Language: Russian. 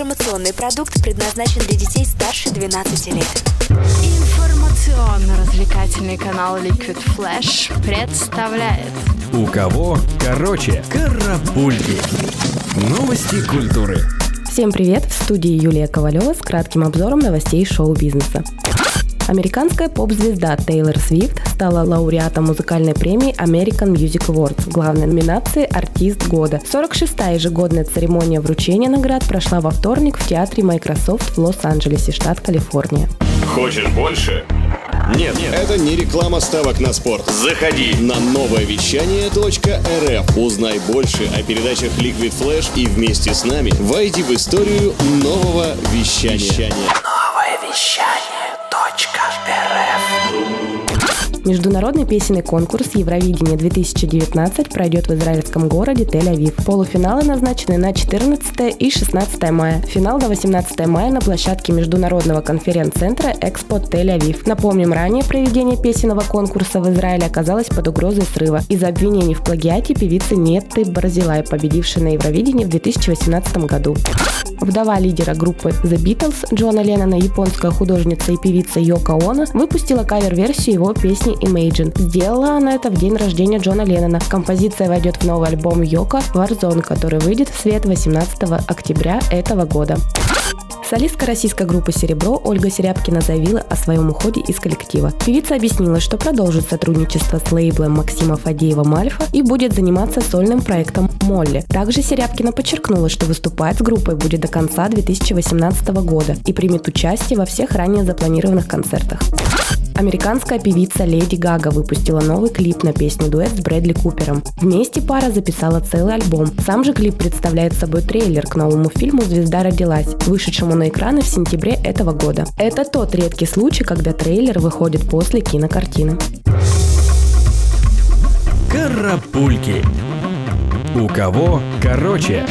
Информационный продукт предназначен для детей старше 12 лет. Информационно-развлекательный канал Liquid Flash представляет У кого короче карапульки. Новости культуры. Всем привет! В студии Юлия Ковалева с кратким обзором новостей шоу-бизнеса. Американская поп-звезда Тейлор Свифт стала лауреатом музыкальной премии American Music Awards в главной номинации «Артист года». 46-я ежегодная церемония вручения наград прошла во вторник в театре Microsoft в Лос-Анджелесе, штат Калифорния. Хочешь больше? Нет, нет, это не реклама ставок на спорт. Заходи. На новое вещание .рф. Узнай больше о передачах Liquid Flash и вместе с нами войди в историю нового вещания. Новое вещание. Международный песенный конкурс Евровидение 2019 пройдет в израильском городе Тель-Авив. Полуфиналы назначены на 14 и 16 мая. Финал до 18 мая на площадке Международного конференц-центра Экспо Тель-Авив. Напомним, ранее проведение песенного конкурса в Израиле оказалось под угрозой срыва из-за обвинений в плагиате певицы Нетты Барзилай, победившей на Евровидении в 2018 году. Вдова лидера группы The Beatles Джона Леннона, японская художница и певица Йока Оно, выпустила кавер-версию его песни Imagine. Сделала она это в день рождения Джона Леннона. Композиция войдет в новый альбом Йока Warzone, который выйдет в свет 18 октября этого года. Солистка российской группы «Серебро» Ольга Серябкина заявила о своем уходе из коллектива. Певица объяснила, что продолжит сотрудничество с лейблом Максима Фадеева «Мальфа» и будет заниматься сольным проектом «Молли». Также Серябкина подчеркнула, что выступать с группой будет до конца 2018 года и примет участие во всех ранее запланированных концертах. Американская певица Леди Гага выпустила новый клип на песню дуэт с Брэдли Купером. Вместе пара записала целый альбом. Сам же клип представляет собой трейлер к новому фильму «Звезда родилась», вышедшему на экраны в сентябре этого года. Это тот редкий случай, когда трейлер выходит после кинокартины. Карапульки. У кого короче.